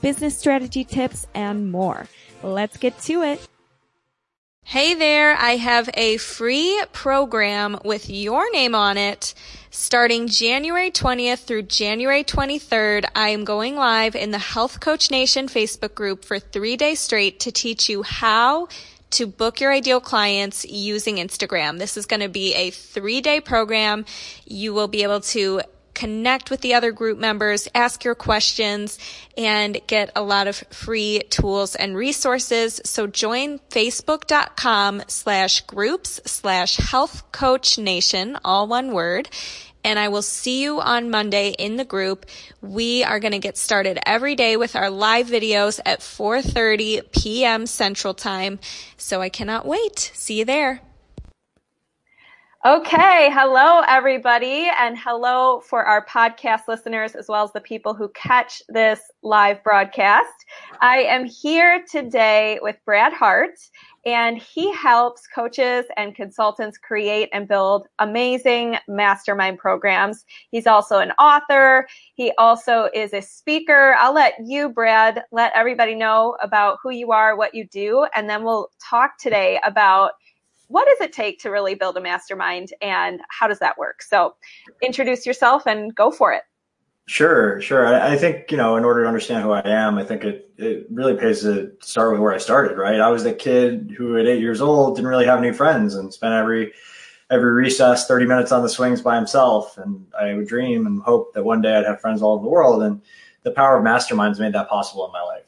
business strategy tips, and more. Let's get to it. Hey there, I have a free program with your name on it. Starting January 20th through January 23rd, I am going live in the Health Coach Nation Facebook group for three days straight to teach you how to book your ideal clients using Instagram. This is going to be a three day program. You will be able to connect with the other group members, ask your questions, and get a lot of free tools and resources. So join facebook.com slash groups slash health coach nation, all one word. And I will see you on Monday in the group. We are going to get started every day with our live videos at 4.30 p.m. Central Time. So I cannot wait. See you there. Okay, hello everybody, and hello for our podcast listeners as well as the people who catch this live broadcast. I am here today with Brad Hart, and he helps coaches and consultants create and build amazing mastermind programs. He's also an author. He also is a speaker. I'll let you, Brad, let everybody know about who you are, what you do, and then we'll talk today about what does it take to really build a mastermind and how does that work? So introduce yourself and go for it. Sure, sure. I, I, think, you know, in order to understand who I am, I think it, it really pays to start with where I started, right? I was the kid who at eight years old didn't really have any friends and spent every every recess 30 minutes on the swings by himself. And I would dream and hope that one day I'd have friends all over the world. And the power of masterminds made that possible in my life.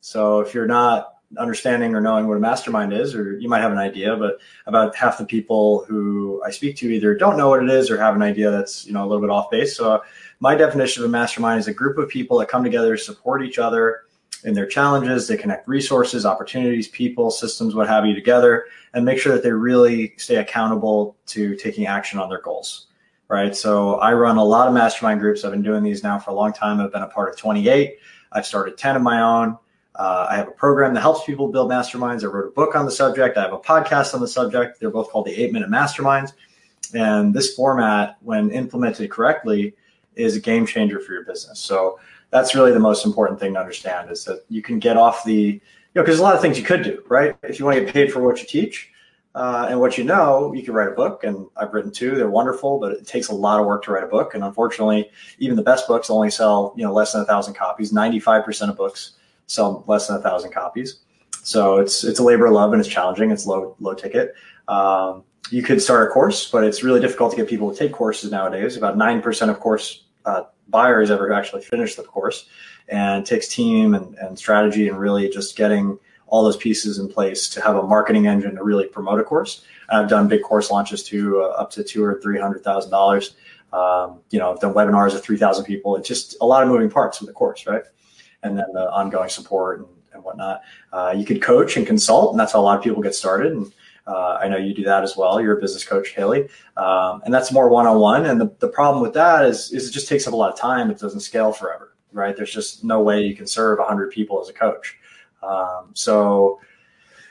So if you're not understanding or knowing what a mastermind is, or you might have an idea, but about half the people who I speak to either don't know what it is or have an idea that's you know a little bit off base. So uh, my definition of a mastermind is a group of people that come together to support each other in their challenges. They connect resources, opportunities, people, systems, what have you together, and make sure that they really stay accountable to taking action on their goals. Right. So I run a lot of mastermind groups. I've been doing these now for a long time. I've been a part of 28. I've started 10 of my own. Uh, I have a program that helps people build masterminds. I wrote a book on the subject. I have a podcast on the subject. They're both called the Eight Minute Masterminds. And this format, when implemented correctly, is a game changer for your business. So that's really the most important thing to understand is that you can get off the, you know, because there's a lot of things you could do, right? If you want to get paid for what you teach uh, and what you know, you can write a book. And I've written two. They're wonderful, but it takes a lot of work to write a book. And unfortunately, even the best books only sell, you know, less than a thousand copies. 95% of books sell less than a thousand copies. So it's it's a labor of love and it's challenging. It's low low ticket. Um, you could start a course, but it's really difficult to get people to take courses nowadays. About nine percent of course uh, buyers ever actually finish the course, and takes team and, and strategy and really just getting all those pieces in place to have a marketing engine to really promote a course. I've done big course launches to uh, up to two or three hundred thousand um, dollars. You know, I've done webinars of three thousand people. It's just a lot of moving parts with the course, right? And then the ongoing support and, and whatnot. Uh, you could coach and consult, and that's how a lot of people get started. And uh, I know you do that as well. You're a business coach, Haley, um, and that's more one-on-one. And the, the problem with that is, is it just takes up a lot of time. It doesn't scale forever, right? There's just no way you can serve 100 people as a coach. Um, so,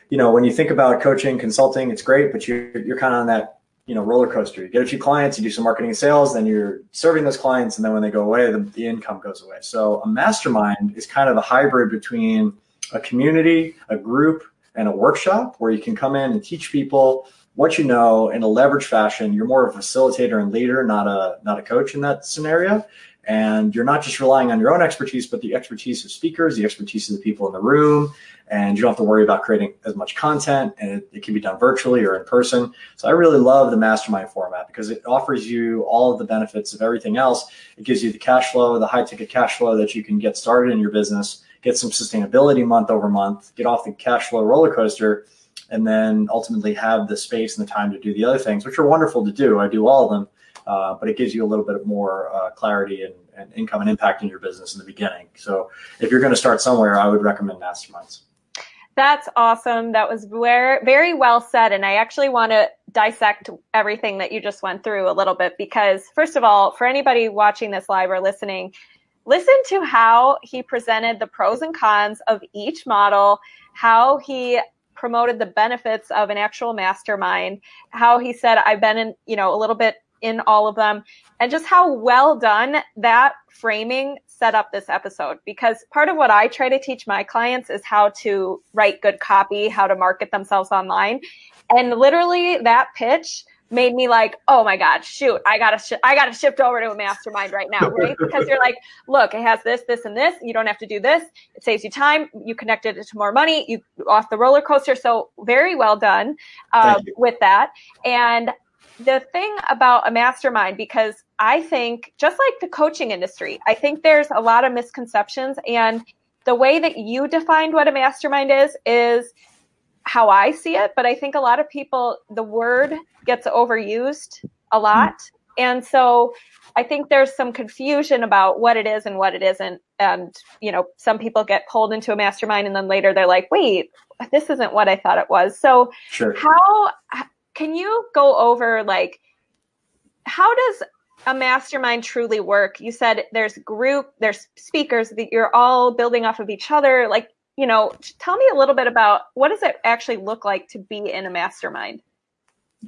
you know, when you think about coaching, consulting, it's great, but you're, you're kind of on that you know roller coaster. You get a few clients, you do some marketing and sales, then you're serving those clients, and then when they go away, the, the income goes away. So a mastermind is kind of a hybrid between a community, a group, and a workshop where you can come in and teach people what you know in a leverage fashion. You're more of a facilitator and leader, not a not a coach in that scenario. And you're not just relying on your own expertise, but the expertise of speakers, the expertise of the people in the room, and you don't have to worry about creating as much content and it, it, can be done virtually or in person. So I really love the mastermind format because it offers you all of the benefits of everything else. It gives you the cash flow, the high ticket cash flow that you can get started in your business, get some sustainability month over month, get off the cash flow roller coaster, and then ultimately have the space and the time to do the other things, which are wonderful to do. I do all of them. Uh, but it gives you a little bit more uh, clarity and, and income and impact in your business in the beginning. So if you're going to start somewhere, I would recommend masterminds. That's awesome. That was very, very well said. And I actually want to dissect everything that you just went through a little bit because, first of all, for anybody watching this live or listening, listen to how he presented the pros and cons of each model, how he promoted the benefits of an actual mastermind, how he said, I've been in, you know, a little bit in all of them, and just how well done that framing set up this episode. Because part of what I try to teach my clients is how to write good copy, how to market themselves online. And literally that pitch made me like, oh my God, shoot, I gotta, sh- I gotta shift over to a mastermind right now, right? because you're like, look, it has this, this, and this. You don't have to do this. It saves you time. You connected it to more money. You off the roller coaster. So very well done uh, with that. And the thing about a mastermind, because I think just like the coaching industry, I think there's a lot of misconceptions and the way that you defined what a mastermind is, is how I see it, but I think a lot of people, the word gets overused a lot. And so I think there's some confusion about what it is and what it isn't. And, you know, some people get pulled into a mastermind and then later they're like, wait, this isn't what I thought it was. So sure. how can you go over like, how does a mastermind truly work? You said there's group, there's speakers that you're all building off of each other. Like, you know, tell me a little bit about what does it actually look like to be in a mastermind?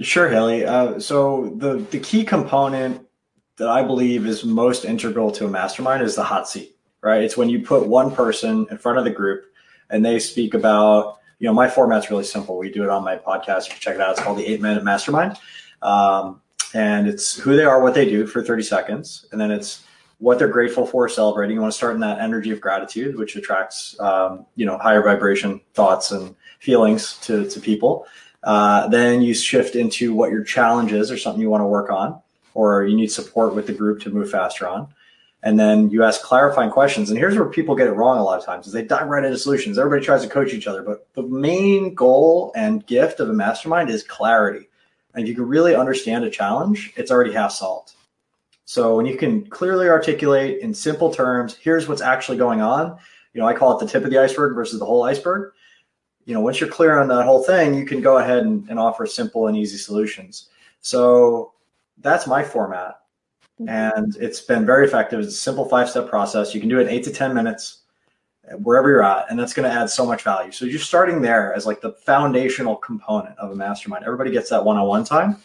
Sure, Haley. Uh, so the the key component that I believe is most integral to a mastermind is the hot seat, right? It's when you put one person in front of the group and they speak about, you know, my format's really simple. We do it on my podcast. You can check it out. It's called the Eight Minute Mastermind, um, and it's who they are, what they do for 30 seconds, and then it's what they're grateful for, celebrating. You want to start in that energy of gratitude, which attracts, um, you know, higher vibration thoughts and feelings to, to people. Uh, then you shift into what your challenge is or something you want to work on, or you need support with the group to move faster on. And then you ask clarifying questions. And here's where people get it wrong a lot of times is they dive right into solutions. Everybody tries to coach each other, but the main goal and gift of a mastermind is clarity. And if you can really understand a challenge, it's already half solved. So when you can clearly articulate in simple terms, here's what's actually going on. You know, I call it the tip of the iceberg versus the whole iceberg. You know, once you're clear on that whole thing, you can go ahead and, and offer simple and easy solutions. So that's my format. Mm-hmm. And it's been very effective. It's a simple five step process. You can do it in eight to 10 minutes wherever you're at. And that's going to add so much value. So you're starting there as like the foundational component of a mastermind. Everybody gets that one on one time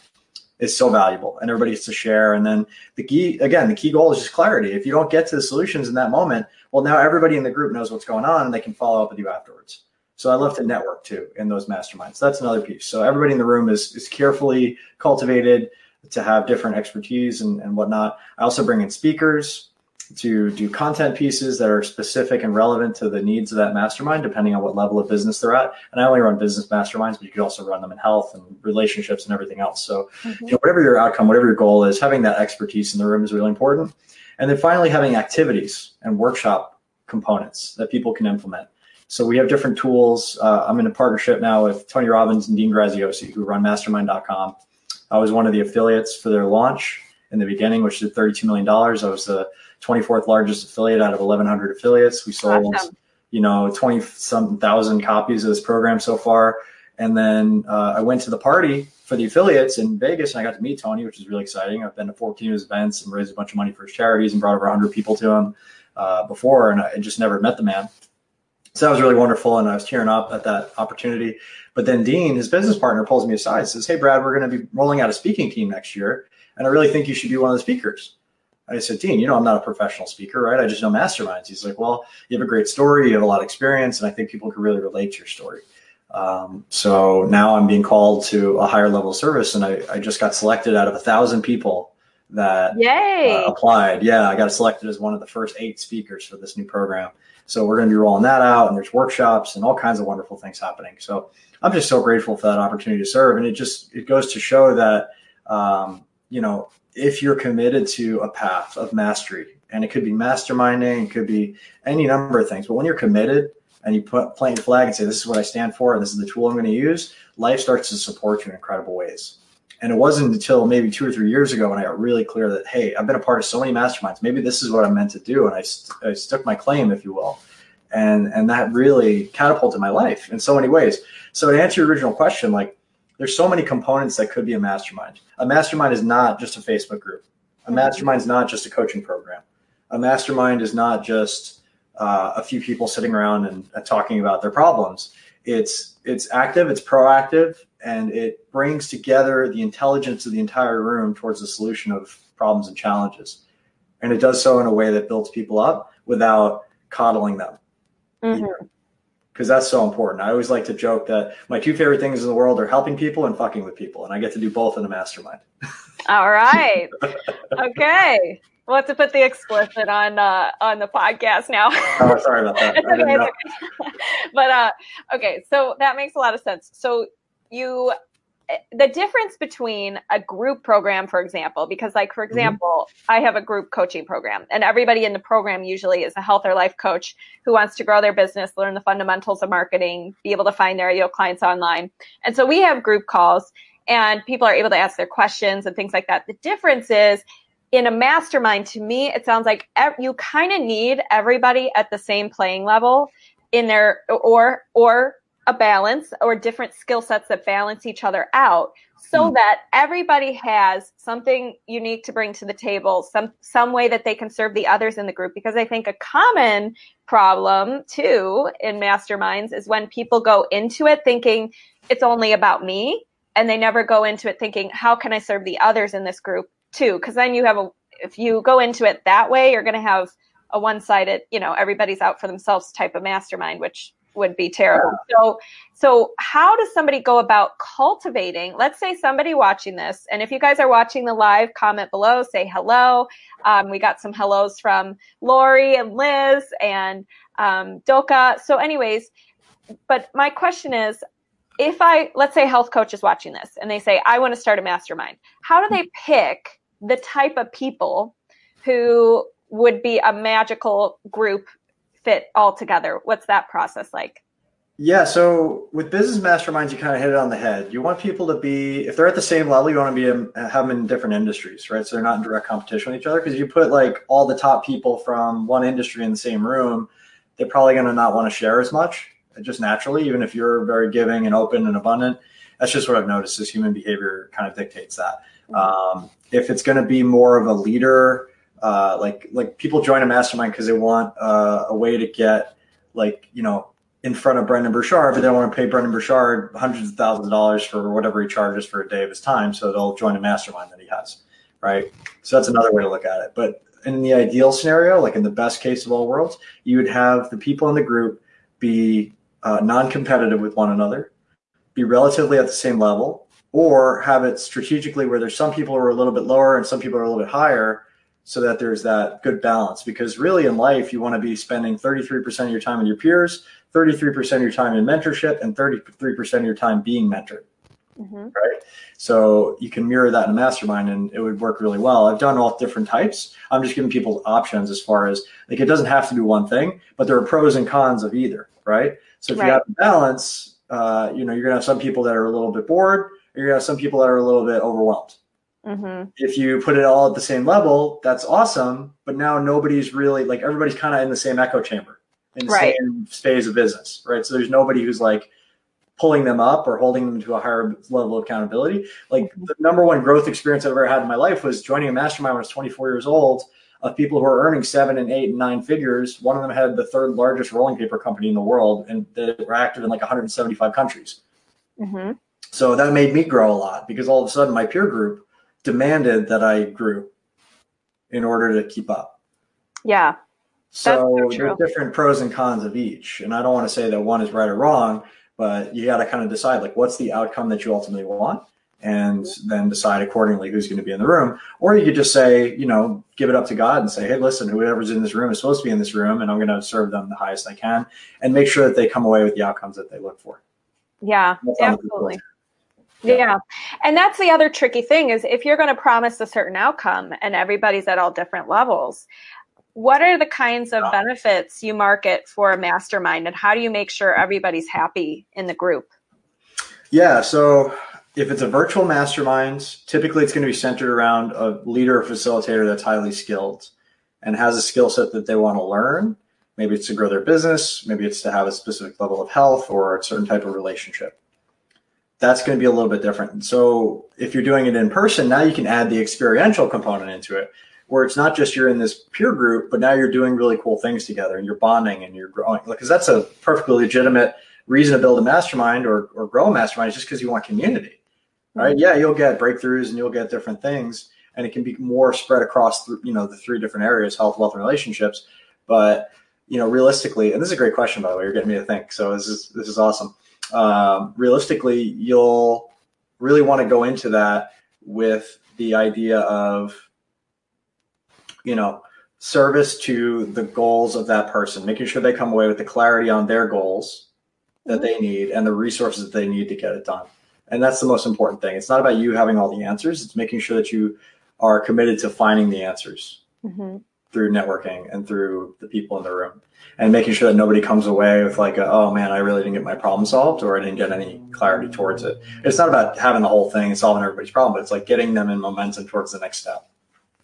is so valuable and everybody gets to share. And then the key, again, the key goal is just clarity. If you don't get to the solutions in that moment, well, now everybody in the group knows what's going on and they can follow up with you afterwards. So I love to network too in those masterminds. That's another piece. So everybody in the room is, is carefully cultivated to have different expertise and, and whatnot. I also bring in speakers to do content pieces that are specific and relevant to the needs of that mastermind, depending on what level of business they're at. And I only run business masterminds, but you could also run them in health and relationships and everything else. So, mm-hmm. you know, whatever your outcome, whatever your goal is, having that expertise in the room is really important. And then finally, having activities and workshop components that people can implement. So we have different tools. Uh, I'm in a partnership now with Tony Robbins and Dean Graziosi, who run mastermind.com. I was one of the affiliates for their launch in the beginning, which did $32 million. I was the 24th largest affiliate out of 1,100 affiliates. We sold, awesome. you know, 20 some thousand copies of this program so far. And then uh, I went to the party for the affiliates in Vegas and I got to meet Tony, which is really exciting. I've been to 14 of his events and raised a bunch of money for his charities and brought over 100 people to him uh, before. And I just never met the man. So that was really wonderful. And I was tearing up at that opportunity. But then Dean, his business partner, pulls me aside and says, Hey, Brad, we're going to be rolling out a speaking team next year. And I really think you should be one of the speakers. I said, Dean, you know, I'm not a professional speaker, right? I just know masterminds. He's like, well, you have a great story. You have a lot of experience. And I think people can really relate to your story. Um, so now I'm being called to a higher level of service. And I, I just got selected out of a thousand people that uh, applied. Yeah, I got selected as one of the first eight speakers for this new program. So we're going to be rolling that out and there's workshops and all kinds of wonderful things happening. So I'm just so grateful for that opportunity to serve. And it just, it goes to show that, um, you know, if you're committed to a path of mastery, and it could be masterminding, it could be any number of things, but when you're committed and you put plant your flag and say, this is what I stand for, and this is the tool I'm going to use, life starts to support you in incredible ways. And it wasn't until maybe two or three years ago when I got really clear that, hey, I've been a part of so many masterminds. Maybe this is what I'm meant to do. And I, st- I stuck my claim, if you will. And, and that really catapulted my life in so many ways. So to answer your original question, like there's so many components that could be a mastermind. A mastermind is not just a Facebook group. A mm-hmm. mastermind is not just a coaching program. A mastermind is not just uh, a few people sitting around and uh, talking about their problems. It's it's active, it's proactive, and it brings together the intelligence of the entire room towards the solution of problems and challenges. And it does so in a way that builds people up without coddling them. Mm-hmm because that's so important. I always like to joke that my two favorite things in the world are helping people and fucking with people, and I get to do both in a mastermind. All right. okay. We'll have to put the explicit on uh, on the podcast now. oh, sorry about that. okay, okay. but uh, okay, so that makes a lot of sense. So you the difference between a group program, for example, because like, for mm-hmm. example, mm-hmm. I have a group coaching program and everybody in the program usually is a health or life coach who wants to grow their business, learn the fundamentals of marketing, be able to find their ideal clients online. And so we have group calls and people are able to ask their questions and things like that. The difference is in a mastermind, to me, it sounds like you kind of need everybody at the same playing level in their, or, or a balance or different skill sets that balance each other out so mm. that everybody has something unique to bring to the table some some way that they can serve the others in the group because i think a common problem too in masterminds is when people go into it thinking it's only about me and they never go into it thinking how can i serve the others in this group too because then you have a if you go into it that way you're going to have a one-sided you know everybody's out for themselves type of mastermind which would be terrible. So, so how does somebody go about cultivating? Let's say somebody watching this, and if you guys are watching the live, comment below, say hello. Um, we got some hellos from Lori and Liz and um, Doka. So, anyways, but my question is, if I let's say health coach is watching this and they say I want to start a mastermind, how do they pick the type of people who would be a magical group fit all together? What's that process like? Yeah, so with business masterminds, you kind of hit it on the head. You want people to be, if they're at the same level, you want to be in, have them in different industries, right? So they're not in direct competition with each other. Because if you put like all the top people from one industry in the same room, they're probably going to not want to share as much, just naturally. Even if you're very giving and open and abundant, that's just what I've noticed. Is human behavior kind of dictates that. Mm-hmm. Um, if it's going to be more of a leader uh, like like people join a mastermind because they want uh, a way to get like you know in front of Brendon Burchard, but they don't want to pay Brendon Burchard hundreds of thousands of dollars for whatever he charges for a day of his time. So they'll join a mastermind that he has, right? So that's another way to look at it. But in the ideal scenario, like in the best case of all worlds, you would have the people in the group be uh, non-competitive with one another, be relatively at the same level, or have it strategically where there's some people who are a little bit lower and some people are a little bit higher, so that there's that good balance. Because really in life, you want to be spending 33% of your time with your peers, 33% of your time in mentorship, and 33% of your time being mentored. Mm-hmm. Right. So you can mirror that in a mastermind and it would work really well. I've done all different types. I'm just giving people options as far as like it doesn't have to be one thing, but there are pros and cons of either. Right. So if right. you have balance, uh, you know, you're going to have some people that are a little bit bored, or you're going to have some people that are a little bit overwhelmed. Mm-hmm. If you put it all at the same level, that's awesome. But now nobody's really like everybody's kind of in the same echo chamber in the right. same phase of business, right? So there's nobody who's like pulling them up or holding them to a higher level of accountability. Like mm-hmm. the number one growth experience I've ever had in my life was joining a mastermind when I was 24 years old of people who are earning seven and eight and nine figures. One of them had the third largest rolling paper company in the world, and they were active in like 175 countries. Mm-hmm. So that made me grow a lot because all of a sudden my peer group demanded that I grew in order to keep up. Yeah. So, so there's different pros and cons of each. And I don't want to say that one is right or wrong, but you got to kind of decide like what's the outcome that you ultimately want and then decide accordingly who's going to be in the room. Or you could just say, you know, give it up to God and say, hey, listen, whoever's in this room is supposed to be in this room and I'm going to serve them the highest I can and make sure that they come away with the outcomes that they look for. Yeah, absolutely. Yeah. yeah. And that's the other tricky thing is if you're going to promise a certain outcome and everybody's at all different levels, what are the kinds of benefits you market for a mastermind and how do you make sure everybody's happy in the group? Yeah, so if it's a virtual mastermind, typically it's going to be centered around a leader or facilitator that's highly skilled and has a skill set that they want to learn. Maybe it's to grow their business, maybe it's to have a specific level of health or a certain type of relationship. That's going to be a little bit different. So if you're doing it in person, now you can add the experiential component into it, where it's not just you're in this peer group, but now you're doing really cool things together and you're bonding and you're growing. Because that's a perfectly legitimate reason to build a mastermind or, or grow a mastermind is just because you want community right? Mm-hmm. Yeah, you'll get breakthroughs and you'll get different things, and it can be more spread across, you know, the three different areas: health, wealth, and relationships. But you know, realistically, and this is a great question by the way. You're getting me to think. So this is this is awesome. Um, realistically, you'll really want to go into that with the idea of, you know, service to the goals of that person, making sure they come away with the clarity on their goals that they need and the resources that they need to get it done. And that's the most important thing. It's not about you having all the answers. It's making sure that you are committed to finding the answers mm-hmm. Through networking and through the people in the room and making sure that nobody comes away with like, a, oh man, I really didn't get my problem solved or I didn't get any clarity towards it. It's not about having the whole thing and solving everybody's problem, but it's like getting them in momentum towards the next step.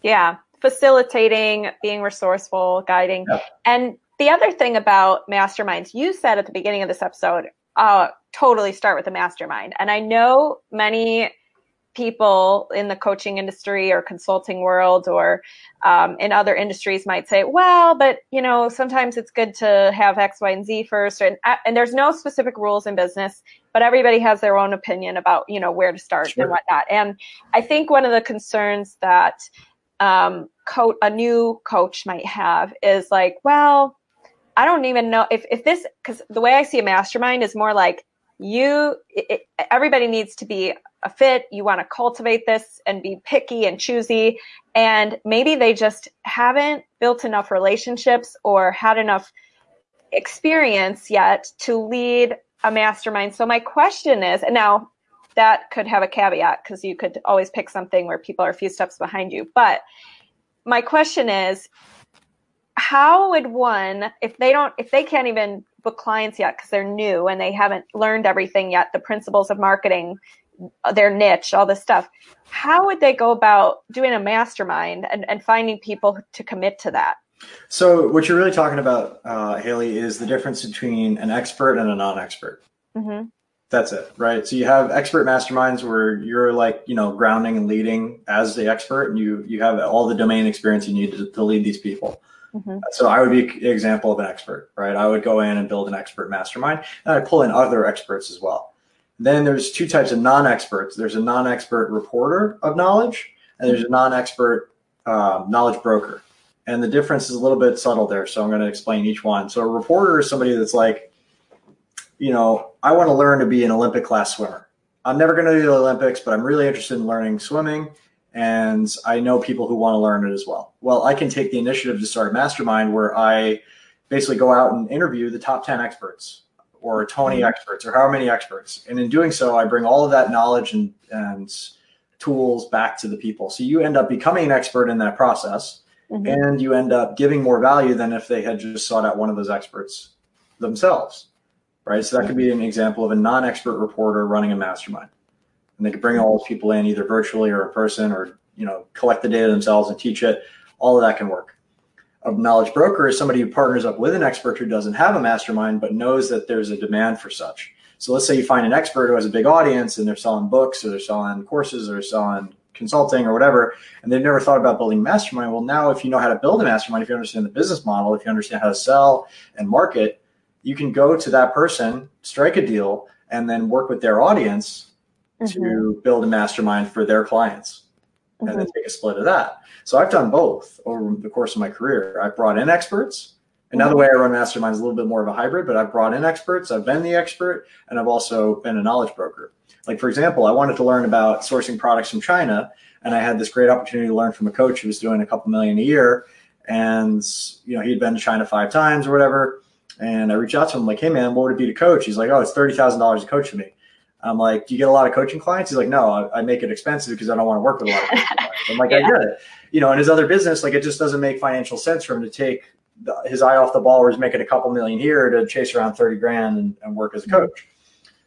Yeah. Facilitating, being resourceful, guiding. And the other thing about masterminds, you said at the beginning of this episode, uh, totally start with a mastermind. And I know many people in the coaching industry or consulting world or um, in other industries might say, well, but you know, sometimes it's good to have X, Y, and Z first. And, uh, and there's no specific rules in business, but everybody has their own opinion about, you know, where to start sure. and whatnot. And I think one of the concerns that um, co- a new coach might have is like, well, I don't even know if, if this, because the way I see a mastermind is more like you it, everybody needs to be a fit. You want to cultivate this and be picky and choosy. And maybe they just haven't built enough relationships or had enough experience yet to lead a mastermind. So my question is and now that could have a caveat because you could always pick something where people are a few steps behind you. But my question is how would one if they don't if they can't even book clients yet because they're new and they haven't learned everything yet, the principles of marketing, their niche, all this stuff. How would they go about doing a mastermind and, and finding people to commit to that? So, what you're really talking about, uh, Haley, is the difference between an expert and a non-expert. Mm-hmm. That's it, right? So you have expert masterminds where you're like, you know, grounding and leading as the expert, and you you have all the domain experience you need to, to lead these people. Mm-hmm. So I would be an example of an expert, right? I would go in and build an expert mastermind, and I pull in other experts as well. Then there's two types of non-experts. There's a non-expert reporter of knowledge, and there's a non-expert um, knowledge broker. And the difference is a little bit subtle there. So I'm going to explain each one. So a reporter is somebody that's like, you know, I want to learn to be an Olympic class swimmer. I'm never going to do the Olympics, but I'm really interested in learning swimming and I know people who want to learn it as well. Well, I can take the initiative to start a mastermind where I basically go out and interview the top 10 experts or 20 mm-hmm. experts or however many experts. And in doing so, I bring all of that knowledge and, and tools back to the people. So you end up becoming an expert in that process mm-hmm. and you end up giving more value than if they had just sought out one of those experts themselves. Right. So that could be an example of a non expert reporter running a mastermind and they could bring all those people in either virtually or in person or you know collect the data themselves and teach it. All of that can work. A knowledge broker is somebody who partners up with an expert who doesn't have a mastermind but knows that there's a demand for such. So let's say you find an expert who has a big audience and they're selling books or they're selling courses or they're selling consulting or whatever and they've never thought about building mastermind. Well now if you know how to build a mastermind if you understand the business model if you understand how to sell and market you can go to that person strike a deal and then work with their audience mm-hmm. to build a mastermind for their clients mm-hmm. and then mm-hmm. take a split of that. So I've done both over the course of my career. I've brought in experts. Another mm-hmm. way I run masterminds is a little bit more of a hybrid, but I've brought in experts, I've been the expert, and I've also been a knowledge broker. Like for example, I wanted to learn about sourcing products from China, and I had this great opportunity to learn from a coach who was doing a couple million a year. And you know, he'd been to China five times or whatever. And I reached out to him like, hey man, what would it be to coach? He's like, oh, it's thirty thousand dollars to coach for me. I'm like, do you get a lot of coaching clients? He's like, no, I, I make it expensive because I don't want to work with a lot of clients. I'm like, yeah. I get it. You know, in his other business, like it just doesn't make financial sense for him to take the, his eye off the ball where he's making a couple million here to chase around 30 grand and, and work as a mm-hmm. coach.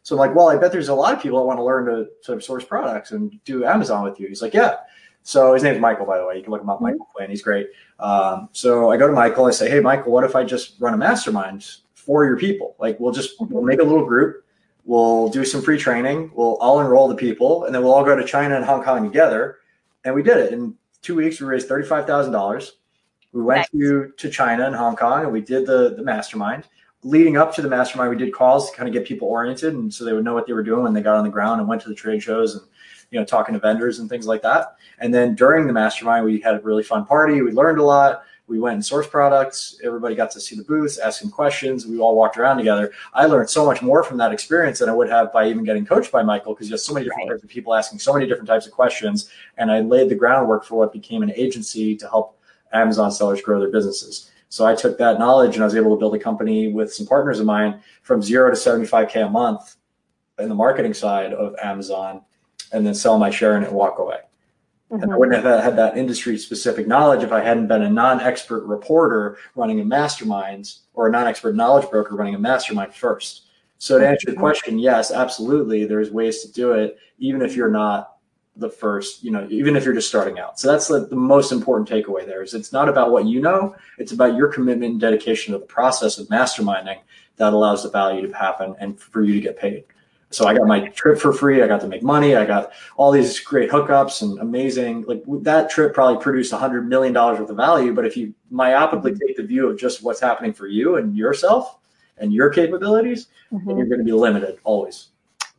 So I'm like, well, I bet there's a lot of people that want to learn to, to source products and do Amazon with you. He's like, yeah. So his name's Michael, by the way. You can look him up, Michael mm-hmm. Quinn. He's great. Um, so I go to Michael. I say, hey, Michael, what if I just run a mastermind for your people? Like, we'll just we'll mm-hmm. make a little group. We'll do some free training. We'll all enroll the people, and then we'll all go to China and Hong Kong together. And we did it in two weeks. We raised thirty five thousand dollars. We went nice. to to China and Hong Kong, and we did the the mastermind. Leading up to the mastermind, we did calls to kind of get people oriented, and so they would know what they were doing when they got on the ground and went to the trade shows and you know talking to vendors and things like that. And then during the mastermind, we had a really fun party. We learned a lot. We went and sourced products. Everybody got to see the booths, ask some questions. We all walked around together. I learned so much more from that experience than I would have by even getting coached by Michael because you have so many different right. types of people asking so many different types of questions. And I laid the groundwork for what became an agency to help Amazon sellers grow their businesses. So I took that knowledge and I was able to build a company with some partners of mine from zero to 75K a month in the marketing side of Amazon and then sell my share in it and walk away. Mm-hmm. And I wouldn't have had that industry specific knowledge if I hadn't been a non expert reporter running a masterminds or a non expert knowledge broker running a mastermind first. So to answer the mm-hmm. question, yes, absolutely. There's ways to do it, even if you're not the first, you know, even if you're just starting out. So that's the, the most important takeaway there is it's not about what you know, it's about your commitment and dedication to the process of masterminding that allows the value to happen and for you to get paid. So I got my trip for free. I got to make money. I got all these great hookups and amazing. Like that trip probably produced a hundred million dollars worth of value. But if you myopically take the view of just what's happening for you and yourself and your capabilities, mm-hmm. then you're going to be limited always.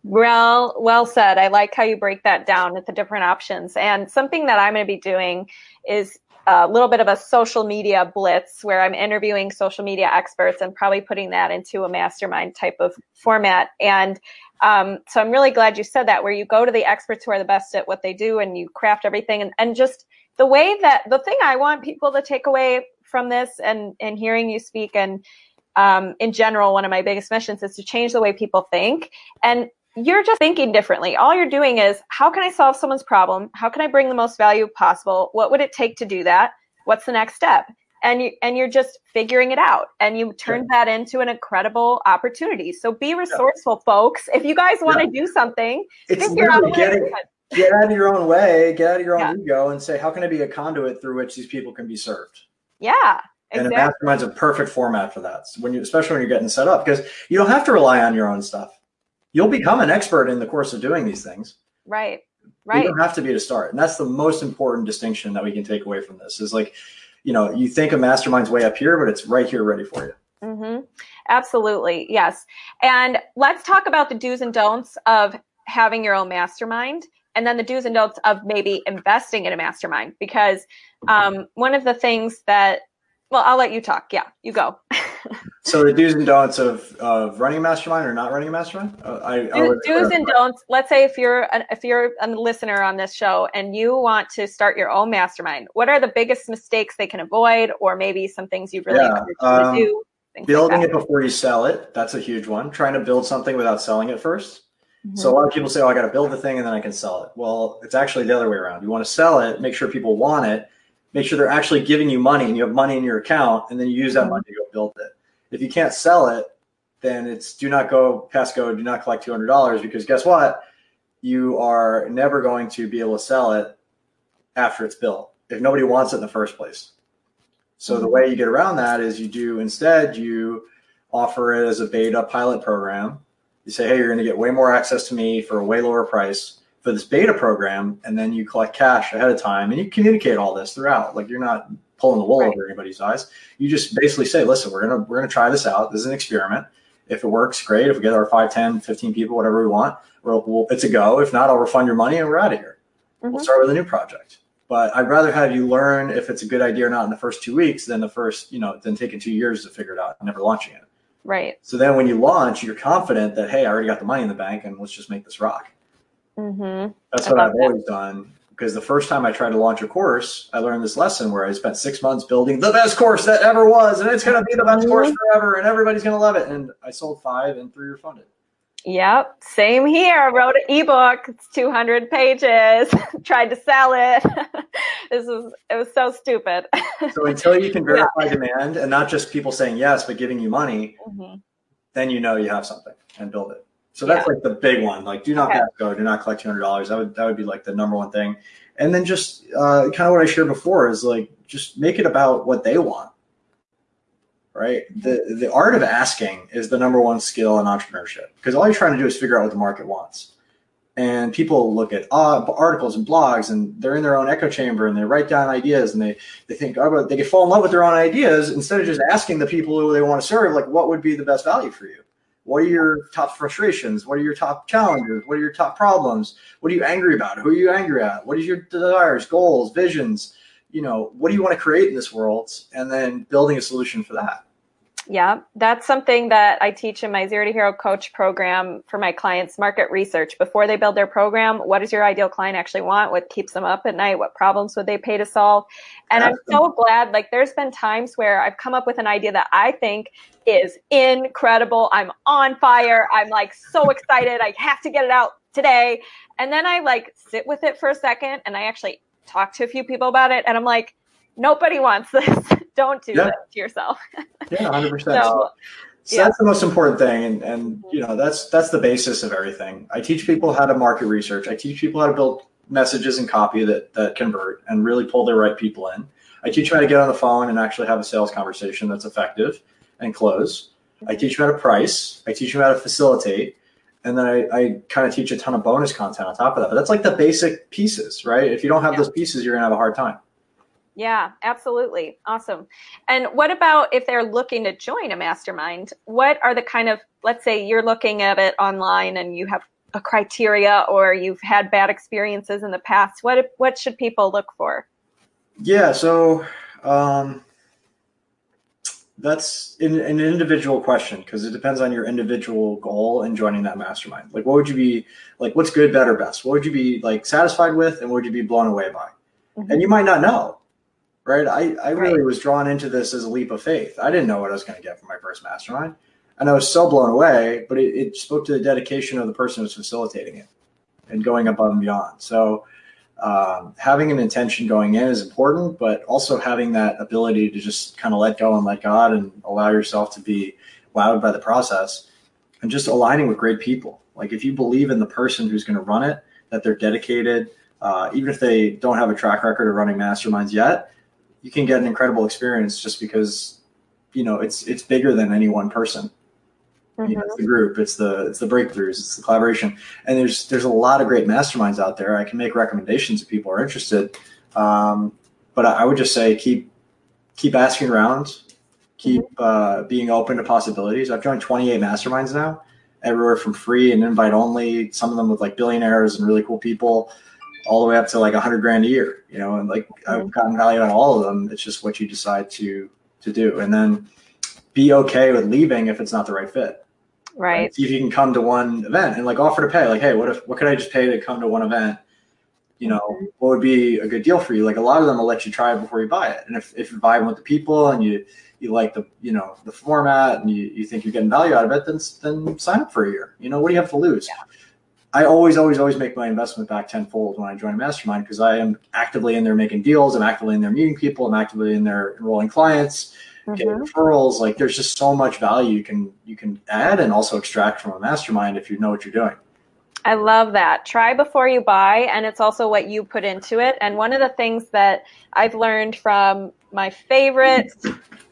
Well, well said. I like how you break that down at the different options. And something that I'm going to be doing is a little bit of a social media blitz where I'm interviewing social media experts and probably putting that into a mastermind type of format. And um, so I'm really glad you said that, where you go to the experts who are the best at what they do and you craft everything. And, and just the way that the thing I want people to take away from this and, and hearing you speak and um, in general, one of my biggest missions is to change the way people think. And you're just thinking differently. All you're doing is, how can I solve someone's problem? How can I bring the most value possible? What would it take to do that? What's the next step? And you and you're just figuring it out and you turn yeah. that into an incredible opportunity so be resourceful yeah. folks if you guys want to yeah. do something it's literally getting, get out of your own way get out of your own ego and say how can i be a conduit through which these people can be served yeah Exactly. And a mastermind's a perfect format for that. When you, especially when you're getting set up, because you don't have to rely on your own stuff. You'll become an expert in the course of doing these things. Right. Right. You don't have to be to start, and that's the most important distinction that we can take away from this. Is like you know, you think a mastermind's way up here, but it's right here ready for you. Mm-hmm. Absolutely. Yes. And let's talk about the do's and don'ts of having your own mastermind and then the do's and don'ts of maybe investing in a mastermind because um, one of the things that well i'll let you talk yeah you go so the do's and don'ts of, of running a mastermind or not running a mastermind? Uh, I, do's, do's and don'ts let's say if you're an, if you're a listener on this show and you want to start your own mastermind what are the biggest mistakes they can avoid or maybe some things you really yeah, um, to do building like it before you sell it that's a huge one. Trying to build something without selling it 1st mm-hmm. so a lot of people say oh i got to build the thing and then i can sell it. Well it's actually the other way around. You want to sell it make sure people want it make sure they're actually giving you money and you have money in your account and then you use that mm-hmm. money to go build it. If you can't sell it, then it's do not go past go, do not collect $200 because guess what? You are never going to be able to sell it after it's built if nobody wants it in the first place. So the mm-hmm. way you get around that is you do instead you offer it as a beta pilot program. You say, hey, you're going to get way more access to me for a way lower price for this beta program and then you collect cash ahead of time and you communicate all this throughout. Like you're not pulling the wool right. over anybody's eyes. You just basically say listen we're gonna we're gonna try this out. This is an experiment. If it works great. If we get our 5 10 15 people whatever we want we'll, we'll it's a go. If not i'll refund your money and we're out of here mm-hmm. we'll start with a new project. But i'd rather have you learn if it's a good idea or not in the first two weeks than the first you know than taking two years to figure it out and never launching it. Right. So then when you launch you're confident that hey i already got the money in the bank and let's just make this rock Mm-hmm. That's what I've that. always done. Because the first time I tried to launch a course, I learned this lesson where I spent six months building the best course that ever was, and it's going to be the best mm-hmm. course forever, and everybody's going to love it. And I sold five, and three were funded. Yep, same here. I wrote an ebook. It's 200 pages. Tried to sell it. this was it was so stupid. so until you can verify yeah. demand and not just people saying yes but giving you money, mm-hmm. then you know you have something and build it. So that's yeah. like the big one. Like, do not okay. go, do not collect two hundred dollars. That would that would be like the number one thing. And then just uh, kind of what I shared before is like just make it about what they want. Right. The the art of asking is the number one skill in entrepreneurship because all you're trying to do is figure out what the market wants. And people look at uh, articles and blogs and they're in their own echo chamber and they write down ideas and they, they think, oh, they can fall in love with their own ideas instead of just asking the people who they want to serve, like, what would be the best value for you? What are your top frustrations? What are your top challenges? What are your top problems? What are you angry about? Who are you angry at? What is your desires, goals, visions? You know, what do you want to create in this world? And then building a solution for that. Yeah, that's something that I teach in my Zero to Hero Coach program for my clients market research. Before they build their program, what does your ideal client actually want? What keeps them up at night? What problems would they pay to solve? And I'm so glad, like, there's been times where I've come up with an idea that I think is incredible. I'm on fire. I'm like so excited. I have to get it out today. And then I like sit with it for a second and I actually talk to a few people about it. And I'm like, nobody wants this. Don't do yeah. that to yourself. yeah, hundred percent. So, so yeah. that's the most important thing, and and you mm-hmm. know that's that's the basis of everything. I teach people how to market research. I teach people how to build messages and copy that that convert and really pull the right people in. I teach them how to get on the phone and actually have a sales conversation that's effective and close. I teach them how to price. I teach them how to facilitate. And then I, I kind of teach a ton of bonus content on top of that. But that's like the basic pieces, right? If you don't have yeah. those pieces, you're going to have a hard time. Yeah, absolutely. Awesome. And what about if they're looking to join a mastermind? What are the kind of, let's say you're looking at it online and you have a criteria or you've had bad experiences in the past. What, what should people look for? Yeah. So, um, that's an, an individual question because it depends on your individual goal in joining that mastermind. Like, what would you be like? What's good, better, best? What would you be like satisfied with, and what would you be blown away by? Mm-hmm. And you might not know right? I, I really right. was drawn into this as a leap of faith. I didn't know what I was going to get from my first mastermind. And I was so blown away, but it, it spoke to the dedication of the person who's facilitating it and going above and beyond. So um, having an intention going in is important, but also having that ability to just kind of let go and let God and allow yourself to be wowed by the process and just aligning with great people. Like if you believe in the person who's going to run it, that they're dedicated, uh, even if they don't have a track record of running masterminds yet, you can get an incredible experience just because you know it's it's bigger than any one person. Mm-hmm. You know, it's the group, it's the it's the breakthroughs, it's the collaboration, and there's there's a lot of great masterminds out there. I can make recommendations if people are interested, um, but I, I, would just say keep keep asking around, keep mm-hmm. uh, being open to possibilities. I've joined 28 masterminds now, everywhere from free and invite only. Some of them with like billionaires and really cool people all the way up to like a hundred grand a year, you know, and like I've mm-hmm. gotten value on all of them. It's just what you decide to to do, and then be okay with leaving if it's not the right fit. Right. right? See if you can come to one event and like offer to pay. Like, hey, what if what could I just pay to come to one event? You know, mm-hmm. what would be a good deal for you? Like a lot of them will let you try it before you buy it. And if, if you're vibing with the people and you you like the you know the format and you, you think you're getting value out of it, then then sign up for a year. You know, what do you have to lose? Yeah. I always, always, always make my investment back tenfold when I join a mastermind because I am actively in there making deals. I'm actively in there meeting people. I'm actively in there enrolling clients, mm-hmm. getting referrals. Like there's just so much value you can you can add and also extract from a mastermind if you know what you're doing. I love that. Try before you buy, and it's also what you put into it. And one of the things that I've learned from my favorite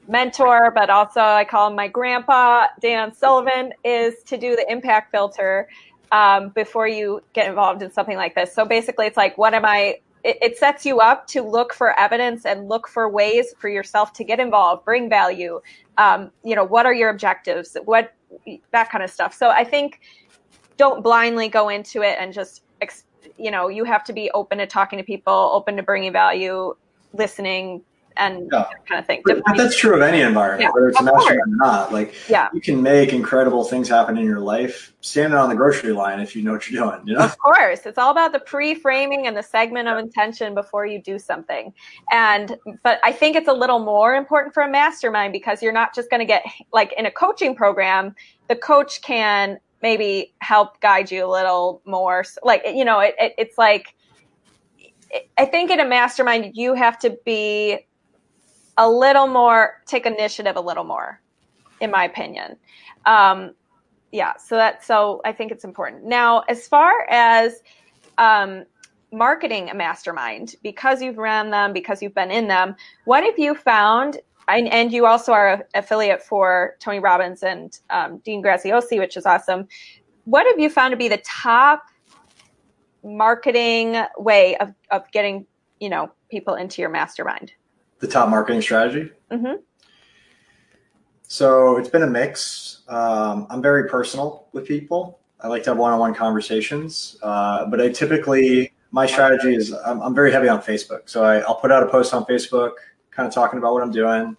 mentor, but also I call him my grandpa, Dan Sullivan, is to do the impact filter um, before you get involved in something like this. So basically, it's like, what am I? It, it, sets you up to look for evidence and look for ways for yourself to get involved, bring value. Um, you know, what are your objectives? What that kind of stuff. So I think don't blindly go into it and just, you know, you have to be open to talking to people, open to bringing value, listening, and yeah. kind of thing. But, that's true of any environment, yeah, whether it's a mastermind or not. Like, yeah. you can make incredible things happen in your life standing on the grocery line if you know what you're doing. You know, of course, it's all about the pre-framing and the segment of intention before you do something. And but I think it's a little more important for a mastermind because you're not just going to get like in a coaching program, the coach can maybe help guide you a little more. Like you know, it, it it's like. I think in a mastermind, you have to be a little more, take initiative a little more, in my opinion. Um, yeah. So that so I think it's important. Now, as far as um, marketing a mastermind, because you've ran them, because you've been in them, what have you found? And you also are an affiliate for Tony Robbins and um, Dean Graziosi, which is awesome. What have you found to be the top marketing way of, of getting you know people into your mastermind? The top marketing strategy. Mm-hmm. So it's been a mix. Um, I'm very personal with people. I like to have one-on-one conversations, uh, but I typically my strategy is I'm, I'm very heavy on Facebook. So I, will put out a post on Facebook, kind of talking about what I'm doing.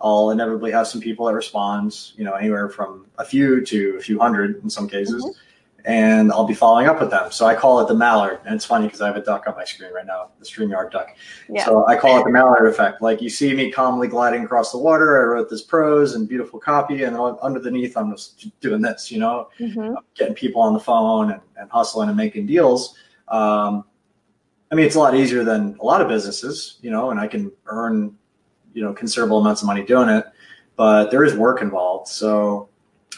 I'll inevitably have some people that respond, you know, anywhere from a few to a few hundred in some cases. Mm-hmm and I'll be following up with them. So I call it the Mallard, and it's funny because I have a duck on my screen right now, the StreamYard duck. Yeah. So I call it the Mallard effect. Like you see me calmly gliding across the water. I wrote this prose and beautiful copy, and underneath I'm just doing this, you know, mm-hmm. getting people on the phone and, and hustling and making deals. Um, I mean, it's a lot easier than a lot of businesses, you know, and I can earn, you know, considerable amounts of money doing it, but there is work involved. So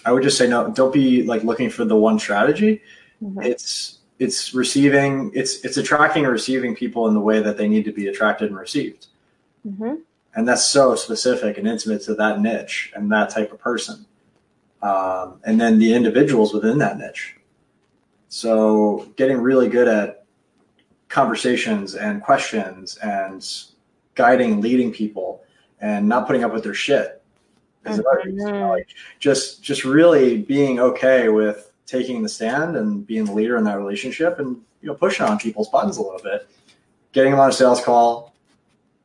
I would just say no. Don't be like looking for the one strategy. Mm-hmm. It's it's receiving. It's it's attracting and receiving people in the way that they need to be attracted and received. Mm-hmm. And that's so specific and intimate to that niche and that type of person. Um, and then the individuals within that niche. So getting really good at conversations and questions and guiding, leading people, and not putting up with their shit mm-hmm. you know, like just just really being okay with taking the stand and being the leader in that relationship and you know pushing on people's buttons a little bit getting them on a sales call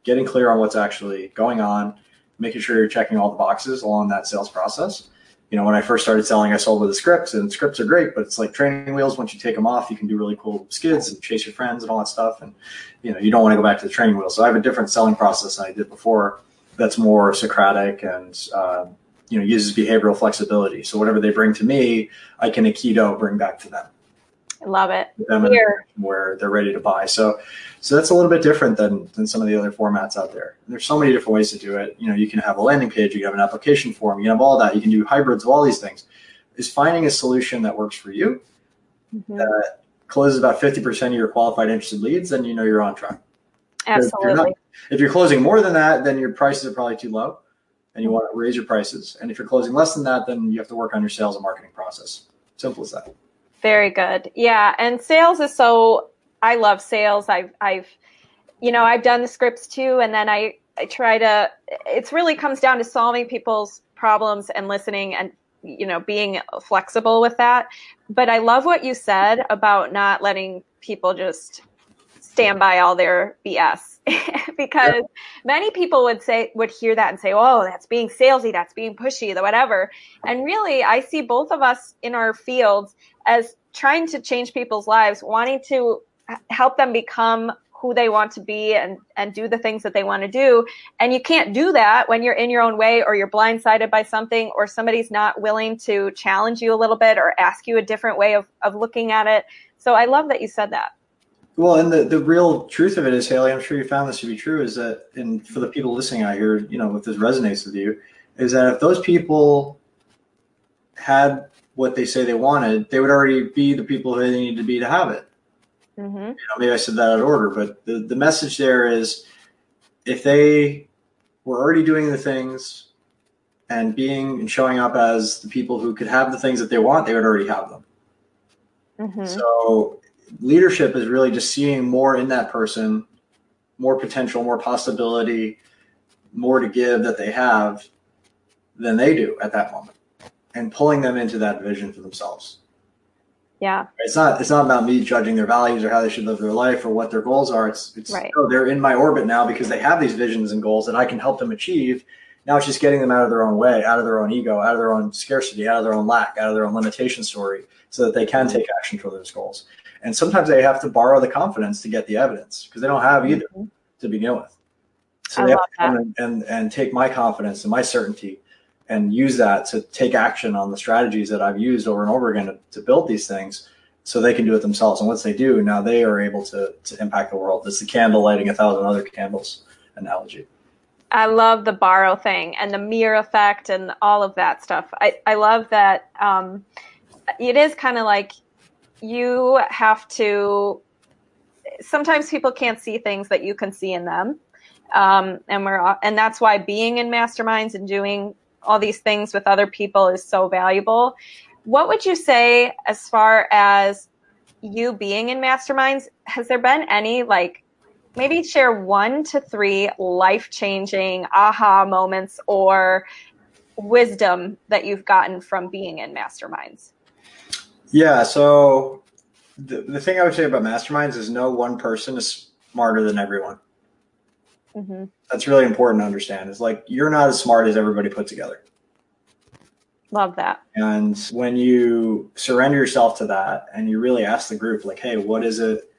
getting clear on what's actually going on making sure you're checking all the boxes along that sales process you know when i first started selling i sold with the scripts, and scripts are great but it's like training wheels once you take them off you can do really cool skids and chase your friends and all that stuff and you know you don't want to go back to the training wheels. so i have a different selling process than i did before that's more Socratic and uh, you know uses behavioral flexibility. So whatever they bring to me, I can Aikido bring back to them. I love it. Here. Where they're ready to buy. So so that's a little bit different than than some of the other formats out there. There's so many different ways to do it. You know, you can have a landing page, you can have an application form, you can have all that. You can do hybrids of all these things. Is finding a solution that works for you mm-hmm. that closes about 50% of your qualified interested leads, then you know you're on track. Absolutely. If you're closing more than that, then your prices are probably too low and you mm-hmm. want to raise your prices. And if you're closing less than that, then you have to work on your sales and marketing process. Simple as that. Very good. Yeah. And sales is so, I love sales. I've, I've, you know, I've done the scripts too. And then I, I try to, it's really comes down to solving people's problems and listening and, you know, being flexible with that. But I love what you said about not letting people just stand by all their BS because yeah. many people would say would hear that and say, "Oh, that's being salesy, that's being pushy, the whatever." And really, I see both of us in our fields as trying to change people's lives, wanting to help them become who they want to be and and do the things that they want to do. And you can't do that when you're in your own way or you're blindsided by something or somebody's not willing to challenge you a little bit or ask you a different way of of looking at it. So I love that you said that. Well, and the, the real truth of it is, Haley, I'm sure you found this to be true, is that, and for the people listening out here, you know, if this resonates with you, is that if those people had what they say they wanted, they would already be the people who they need to be to have it. Mm-hmm. You know, maybe I said that out of order, but the, the message there is if they were already doing the things and being and showing up as the people who could have the things that they want, they would already have them. Mm-hmm. So leadership is really just seeing more in that person, more potential, more possibility, more to give that they have than they do at that moment, and pulling them into that vision for themselves. Yeah, it's not it's not about me judging their values or how they should live their life or what their goals are. It's it's right. oh, they're in my orbit now because they have these visions and goals that I can help them achieve. Now it's just getting them out of their own way, out of their own ego, out of their own scarcity, out of their own lack, out of their own limitation story, so that they can mm-hmm. take action for those goals. And sometimes they have to borrow the confidence to get the evidence because they don't have either mm-hmm. to begin with. So I they have to come and, and, and take my confidence and my certainty and use that to take action on the strategies that I've used over and over again to, to build these things so they can do it themselves. And once they do, now they are able to, to impact the world. It's the candle lighting a thousand other candles analogy. I love the borrow thing and the mirror effect and all of that stuff. I, I love that um, it is kind of like you have to sometimes people can't see things that you can see in them. Um, and we're and that's why being in masterminds and doing all these things with other people is so valuable. What would you say as far as you being in masterminds has there been any like maybe share one to three life changing aha moments or wisdom that you've gotten from being in masterminds yeah so the, the thing i would say about masterminds is no one person is smarter than everyone mm-hmm. that's really important to understand is like you're not as smart as everybody put together Love that. And when you surrender yourself to that and you really ask the group, like, hey, what is it?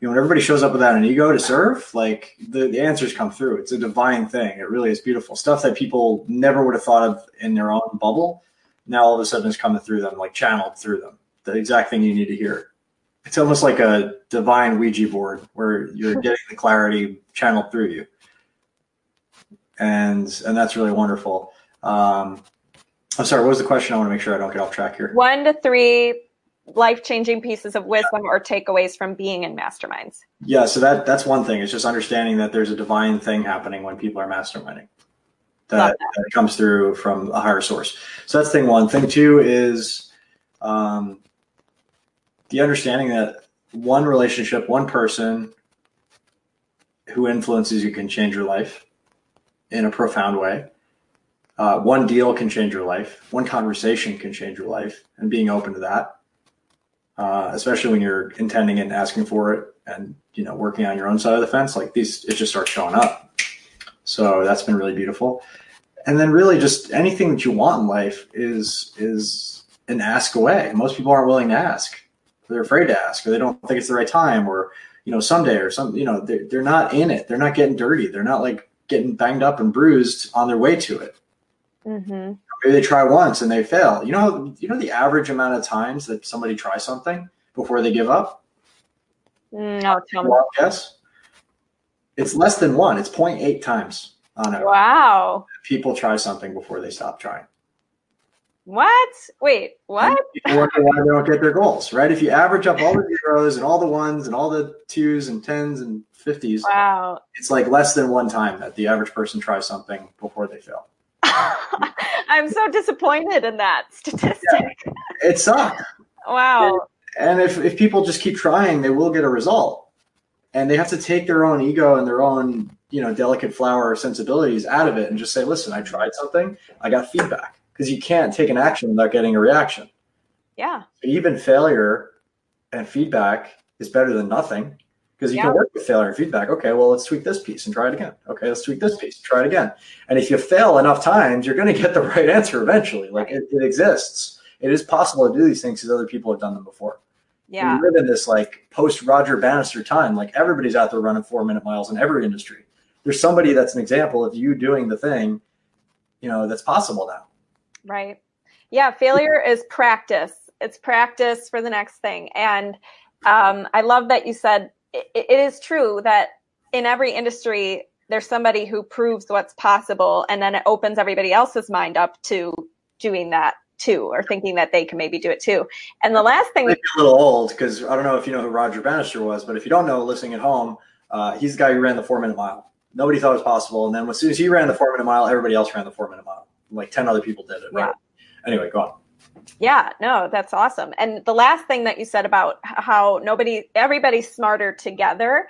You know, when everybody shows up without an ego to serve, like the, the answers come through. It's a divine thing. It really is beautiful. Stuff that people never would have thought of in their own bubble. Now all of a sudden it's coming through them, like channeled through them. The exact thing you need to hear. It's almost like a divine Ouija board where you're getting the clarity channeled through you. And and that's really wonderful. Um, I'm sorry, what was the question? I want to make sure I don't get off track here. One to three life changing pieces of wisdom or takeaways from being in masterminds. Yeah, so that that's one thing. It's just understanding that there's a divine thing happening when people are masterminding. That, that. that comes through from a higher source. So that's thing one. Thing two is um, the understanding that one relationship, one person who influences you can change your life in a profound way uh, one deal can change your life. One conversation can change your life, and being open to that, uh, especially when you're intending and asking for it, and you know working on your own side of the fence, like these, it just starts showing up. So that's been really beautiful. And then really, just anything that you want in life is is an ask away. Most people aren't willing to ask. They're afraid to ask, or they don't think it's the right time, or you know someday, or some you know they're, they're not in it. They're not getting dirty. They're not like getting banged up and bruised on their way to it Mm-hmm. Maybe they try once and they fail. You know, you know the average amount of times that somebody tries something before they give up. Mm, no, tell me. Guess. It's less than one. It's 0.8 times on it. Wow. People try something before they stop trying. What? Wait, what? People wonder why they don't get their goals, right? If you average up all the zeros and all the ones and all the twos and tens and fifties, wow, it's like less than one time that the average person tries something before they fail. I'm so disappointed in that statistic. Yeah, it sucks. Wow. And, and if, if people just keep trying, they will get a result. And they have to take their own ego and their own, you know, delicate flower sensibilities out of it and just say, listen, I tried something, I got feedback. Because you can't take an action without getting a reaction. Yeah. Even failure and feedback is better than nothing because you yeah. can work with failure and feedback. Okay, well, let's tweak this piece and try it again. Okay, let's tweak this piece, try it again. And if you fail enough times, you're going to get the right answer eventually. Like it, it, exists. It is possible to do these things because other people have done them before. Yeah. We live in this like post Roger Bannister time. Like everybody's out there running four minute miles in every industry. There's somebody that's an example of you doing the thing, you know, that's possible now. Right. Yeah. Failure is practice. It's practice for the next thing. And um, I love that you said it, it is true that in every industry, there's somebody who proves what's possible and then it opens everybody else's mind up to doing that too or thinking that they can maybe do it too. And the last thing a little old because I don't know if you know who Roger Bannister was, but if you don't know listening at home, uh, he's the guy who ran the four minute mile. Nobody thought it was possible. And then as soon as he ran the four minute mile, everybody else ran the four minute mile. Like 10 other people did it. Right. Yeah. Anyway, go on. Yeah, no, that's awesome. And the last thing that you said about how nobody, everybody's smarter together,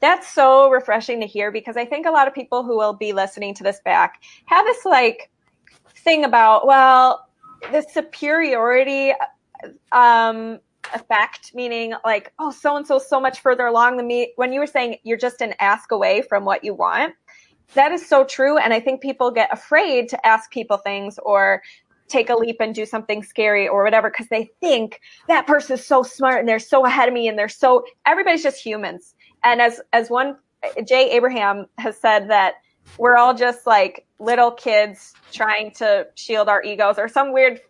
that's so refreshing to hear because I think a lot of people who will be listening to this back have this like thing about, well, the superiority um, effect, meaning like, oh, so and so so much further along than me. When you were saying you're just an ask away from what you want, that is so true. And I think people get afraid to ask people things or take a leap and do something scary or whatever because they think that person is so smart and they're so ahead of me and they're so everybody's just humans and as as one jay abraham has said that we're all just like little kids trying to shield our egos or some weird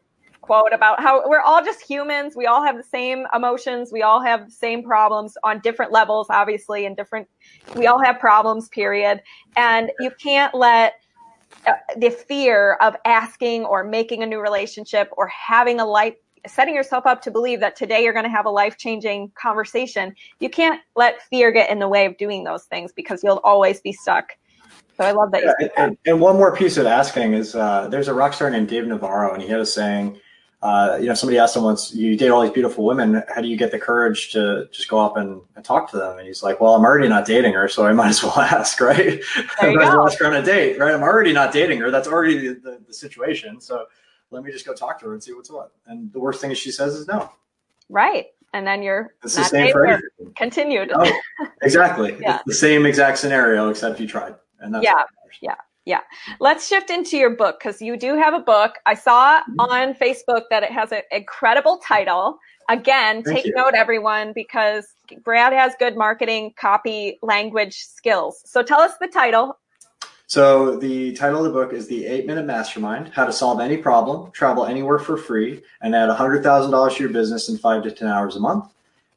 quote about how we're all just humans we all have the same emotions we all have the same problems on different levels obviously and different we all have problems period and you can't let uh, the fear of asking or making a new relationship or having a life setting yourself up to believe that today you're going to have a life changing conversation. You can't let fear get in the way of doing those things because you'll always be stuck. So I love that. Yeah, and, and, one more piece of asking is uh, there's a rock star named Dave Navarro, and he had a saying. Uh, you know, somebody asked him once, "You date all these beautiful women. How do you get the courage to just go up and, and talk to them?" And he's like, "Well, I'm already not dating her, so I might as well ask, right? I might as well ask her on a date, right? I'm already not dating her. That's already the, the, the situation. So let me just go talk to her and see what's what. And the worst thing she says is no. Right. And then you're it's the same for everything. continued. Oh, exactly. yeah. It's the same exact scenario, except you tried. And that's yeah. Yeah. Yeah. Let's shift into your book because you do have a book. I saw mm-hmm. on Facebook that it has an incredible title. Again, Thank take you. note, everyone, because Brad has good marketing, copy, language skills. So tell us the title so the title of the book is The Eight Minute Mastermind, How to Solve Any Problem, Travel Anywhere for Free, and add $100,000 to your business in five to 10 hours a month.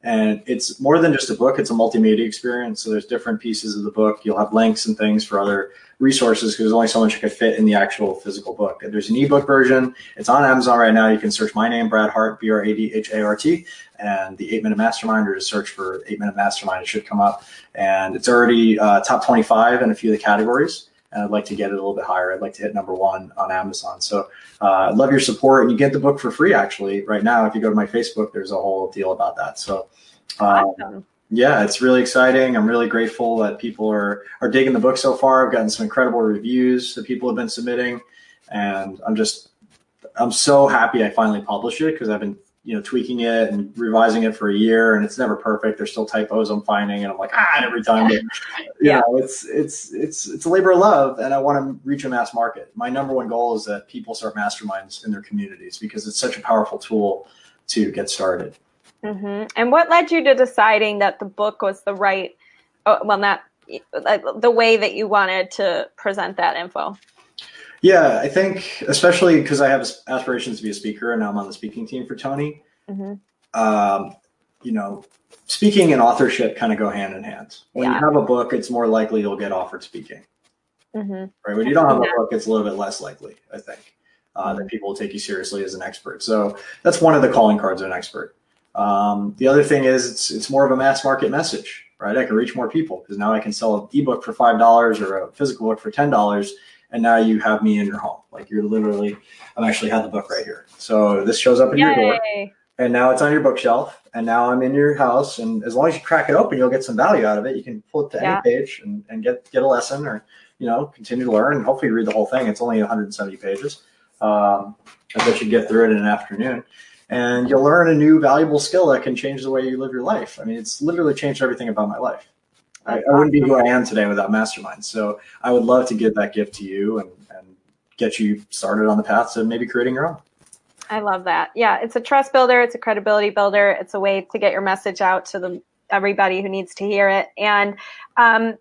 And it's more than just a book, it's a multimedia experience. So there's different pieces of the book. You'll have links and things for other resources because there's only so much you can fit in the actual physical book. There's an ebook version. It's on Amazon right now. You can search my name, Brad Hart, B R A D H A R T, and the Eight Minute Mastermind, or just search for Eight Minute Mastermind. It should come up. And it's already uh, top 25 in a few of the categories and I'd like to get it a little bit higher. I'd like to hit number one on Amazon. So uh, I'd love your support, and you get the book for free actually right now. If you go to my Facebook, there's a whole deal about that. So. Um, awesome. Yeah, it's really exciting. I'm really grateful that people are are digging the book so far. I've gotten some incredible reviews that people have been submitting, and I'm just I'm so happy I finally published it because I've been you know, tweaking it and revising it for a year, and it's never perfect. There's still typos I'm finding, and I'm like, ah, every time. But, you yeah. know, it's it's it's it's a labor of love, and I want to reach a mass market. My number one goal is that people start masterminds in their communities because it's such a powerful tool to get started. Mm-hmm. And what led you to deciding that the book was the right, oh, well, not the way that you wanted to present that info? Yeah, I think especially because I have aspirations to be a speaker and now I'm on the speaking team for Tony. Mm-hmm. Um, you know, speaking and authorship kind of go hand in hand. When yeah. you have a book, it's more likely you'll get offered speaking. Mm-hmm. Right. When you don't have a book, it's a little bit less likely, I think, uh, mm-hmm. that people will take you seriously as an expert. So that's one of the calling cards of an expert. Um, the other thing is it's it's more of a mass market message, right? I can reach more people because now I can sell an ebook for five dollars or a physical book for ten dollars and now you have me in your home. Like you're literally, I'm actually had the book right here. So this shows up in Yay. your door, and now it's on your bookshelf, and now I'm in your house. And as long as you crack it open, you'll get some value out of it. You can pull it to yeah. any page and, and get get a lesson, or you know, continue to learn, and hopefully read the whole thing. It's only 170 pages. Um, I bet you get through it in an afternoon. And you'll learn a new valuable skill that can change the way you live your life. I mean, it's literally changed everything about my life. I, I, wouldn't be who I am today without Mastermind. So I would love to give that gift to you and, and get you started on the path to maybe creating your own. I love that. Yeah, it's a trust builder, it's a credibility builder, it's a way to get your message out to the everybody who needs to hear it. And um,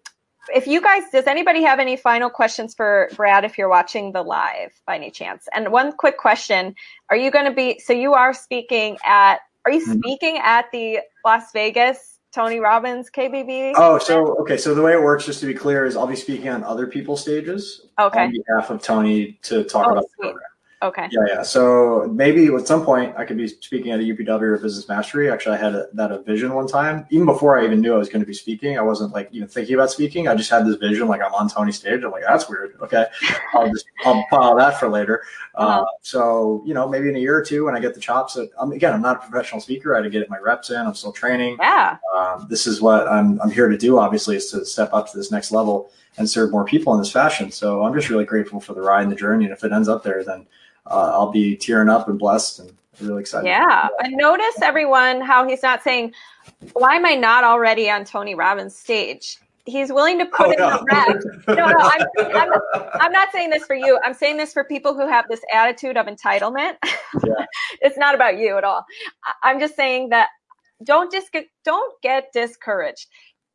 if you guys, does anybody have any final questions for Brad if you're watching the live by any chance? And one quick question: Are you going to be? So you are speaking at? Are you mm-hmm. speaking at the Las Vegas Tony Robbins KBB? Oh, so okay. So the way it works, just to be clear, is I'll be speaking on other people's stages okay. on behalf of Tony to talk oh, about the program. Okay. Yeah, yeah. So maybe at some point I could be speaking at a UPW or Business Mastery. Actually, I had a, that a vision one time. Even before I even knew I was going to be speaking, I wasn't like even thinking about speaking. I just had this vision, like I'm on Tony's stage. I'm like, that's weird. Okay, I'll just I'll file that for later. Uh, uh-huh. Uh, so you know, maybe in a year or two when I get the chops. I'm, again, I'm not a professional speaker. I had to get my reps in. I'm still training. Yeah. Um, this is what I'm I'm here to do. Obviously, is to step up to this next level and serve more people in this fashion. So I'm just really grateful for the ride and the journey. And if it ends up there, then uh, I'll be tearing up and blessed and really excited. Yeah. And notice everyone how he's not saying, why am I not already on Tony Robbins' stage? He's willing to put oh, in no. the reps. No, no, I'm, I'm, I'm, not saying this for you. I'm saying this for people who have this attitude of entitlement. Yeah. it's not about you at all. I'm just saying that don't just get, don't get discouraged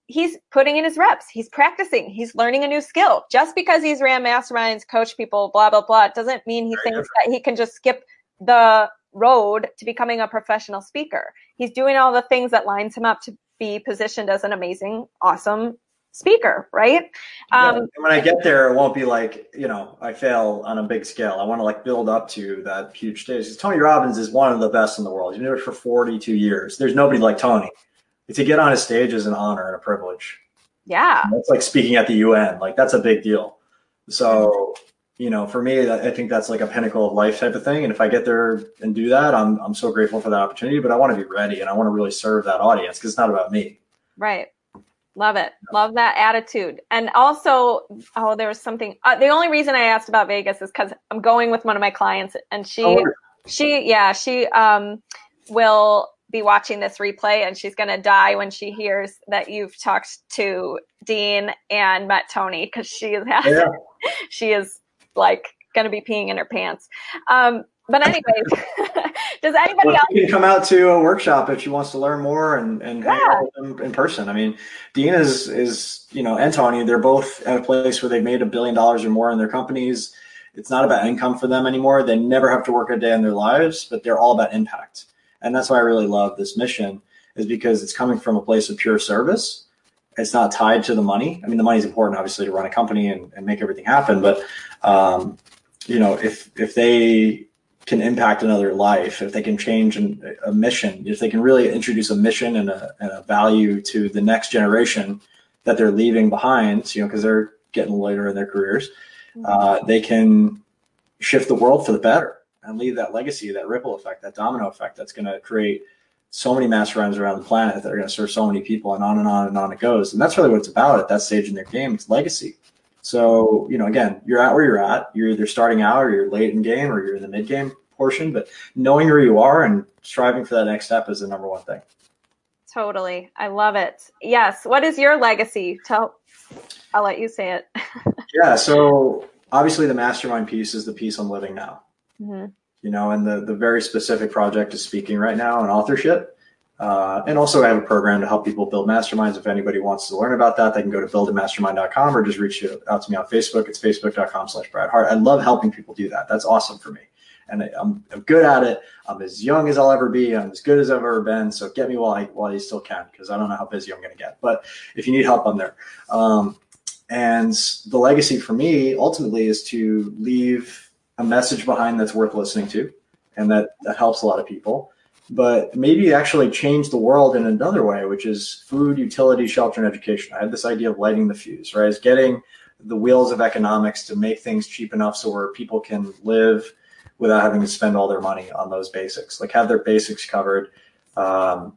he's putting in his reps. He's practicing. He's learning a new skill. Just because he's ran masterminds, coach people, blah, blah, blah, doesn't mean he thinks that he can just skip the road to becoming a professional speaker. He's doing all the things that lines him up to be positioned as an amazing, awesome speaker, right? Um, yeah. when I get there, it won't be like, you know, I fail on a big scale. I want to like build up to that huge stage. Tony Robbins is one of the best in the world. He's been doing it for 42 years. There's nobody like Tony. To get on a stage is an honor and a privilege. Yeah. It's like speaking at the UN. Like that's a big deal. So, you know, for me, I think that's like a pinnacle of life type of thing. And if I get there and do that, I'm, I'm so grateful for that opportunity, but I want to be ready and I want to really serve that audience because it's not about me. Right. Love it. Love that attitude. And also, oh, there was something. Uh, the only reason I asked about Vegas is because I'm going with one of my clients, and she, oh. she, yeah, she um, will be watching this replay, and she's gonna die when she hears that you've talked to Dean and met Tony because she is, yeah. she is like gonna be peeing in her pants. Um, but anyways, does anybody well, else? You can come out to a workshop if she wants to learn more and, and yeah. hang out with them in person. I mean, Dean is, is, you know, and Tony, they're both at a place where they've made a billion dollars or more in their companies. It's not about income for them anymore. They never have to work a day in their lives, but they're all about impact. And that's why I really love this mission is because it's coming from a place of pure service. It's not tied to the money. I mean, the money is important, obviously, to run a company and, and make everything happen. But, um, you know, if, if they can impact another life, if they can change an, a mission, if they can really introduce a mission and a, and a value to the next generation that they're leaving behind, you know, because they're getting later in their careers, mm-hmm. uh, they can shift the world for the better and leave that legacy, that ripple effect, that domino effect that's going to create so many masterminds around the planet that are going to serve so many people and on and on and on it goes. And that's really what it's about at that stage in their game. It's legacy. So, you know, again, you're at where you're at. You're either starting out or you're late in game or you're in the mid game portion, but knowing where you are and striving for that next step is the number one thing. Totally. I love it. Yes. What is your legacy? Tell, I'll let you say it. yeah. So obviously the mastermind piece is the piece I'm living now, mm-hmm. you know, and the, the very specific project is speaking right now and authorship. Uh, and also I have a program to help people build masterminds. If anybody wants to learn about that, they can go to buildamastermind.com or just reach out to me on Facebook. It's facebook.com slash Brad Hart. I love helping people do that. That's awesome for me. And I, am I'm good at it. I'm as young as I'll ever be. I'm as good as I've ever been. So get me while I, while you still can, because I don't know how busy I'm going to get, but if you need help, I'm there. Um, and the legacy for me ultimately is to leave a message behind that's worth listening to and that, that helps a lot of people but maybe actually change the world in another way, which is food, utility, shelter, and education. I had this idea of lighting the fuse, right? Is getting the wheels of economics to make things cheap enough so where people can live without having to spend all their money on those basics, like have their basics covered. Um,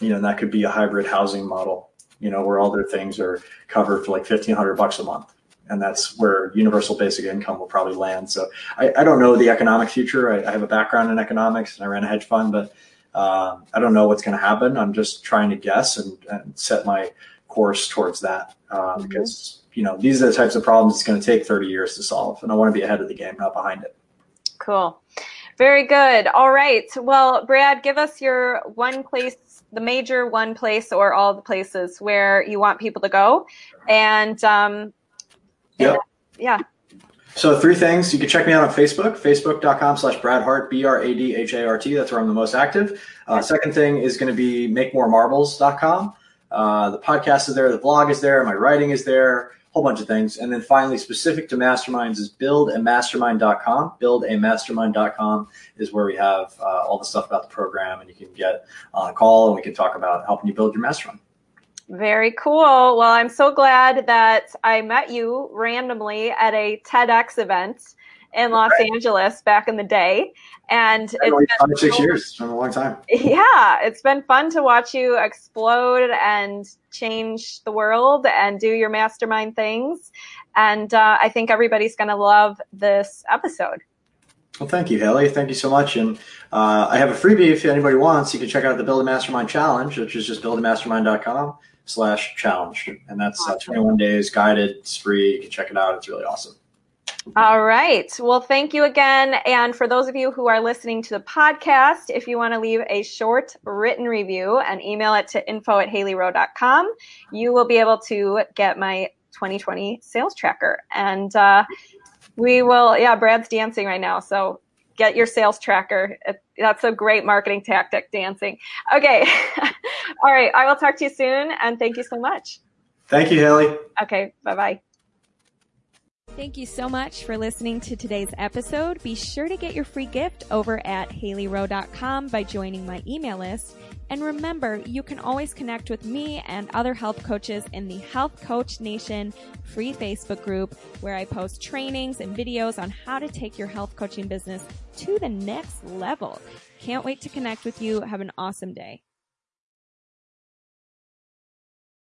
you know, that could be a hybrid housing model, you know, where all their things are covered for like 1500 bucks a month and that's where universal basic income will probably land. So I, I don't know the economic future. I, I, have a background in economics and I ran a hedge fund, but uh, I don't know what's going to happen. I'm just trying to guess and, and set my course towards that uh, mm-hmm. because you know these are the types of problems it's going to take 30 years to solve, and I want to be ahead of the game, not behind it. Cool. Very good. All right. Well, Brad, give us your one place, the major one place or all the places where you want people to go. And um, Yep. Yeah. So three things. You can check me out on Facebook, facebook.com slash Brad Hart, B-R-A-D-H-A-R-T. That's where I'm the most active. Uh, second thing is going to be makemoremarbles.com. Uh, the podcast is there. The blog is there. My writing is there. A whole bunch of things. And then finally, specific to masterminds is buildamastermind.com. Buildamastermind.com is where we have uh, all the stuff about the program and you can get on a call and we can talk about helping you build your mastermind. Very cool. Well, I'm so glad that I met you randomly at a TEDx event in Los right. Angeles back in the day. And it's been five, six years. It's been a long time. Yeah. It's been fun to watch you explode and change the world and do your mastermind things. And uh, I think everybody's going to love this episode. Well, thank you, Haley. Thank you so much. And uh, I have a freebie if anybody wants. You can check out the Build a Mastermind Challenge, which is just buildamastermind.com slash challenge. And that's uh, 21 days guided. It's free. You can check it out. It's really awesome. All right. Well, thank you again. And for those of you who are listening to the podcast, if you want to leave a short written review and email it to info at haleyrowe.com, you will be able to get my 2020 sales tracker. And uh, we will, yeah, Brad's dancing right now. So get your sales tracker. That's a great marketing tactic, dancing. Okay. All right. I will talk to you soon. And thank you so much. Thank you, Haley. Okay. Bye bye. Thank you so much for listening to today's episode. Be sure to get your free gift over at haleyrowe.com by joining my email list. And remember, you can always connect with me and other health coaches in the Health Coach Nation free Facebook group where I post trainings and videos on how to take your health coaching business to the next level. Can't wait to connect with you. Have an awesome day.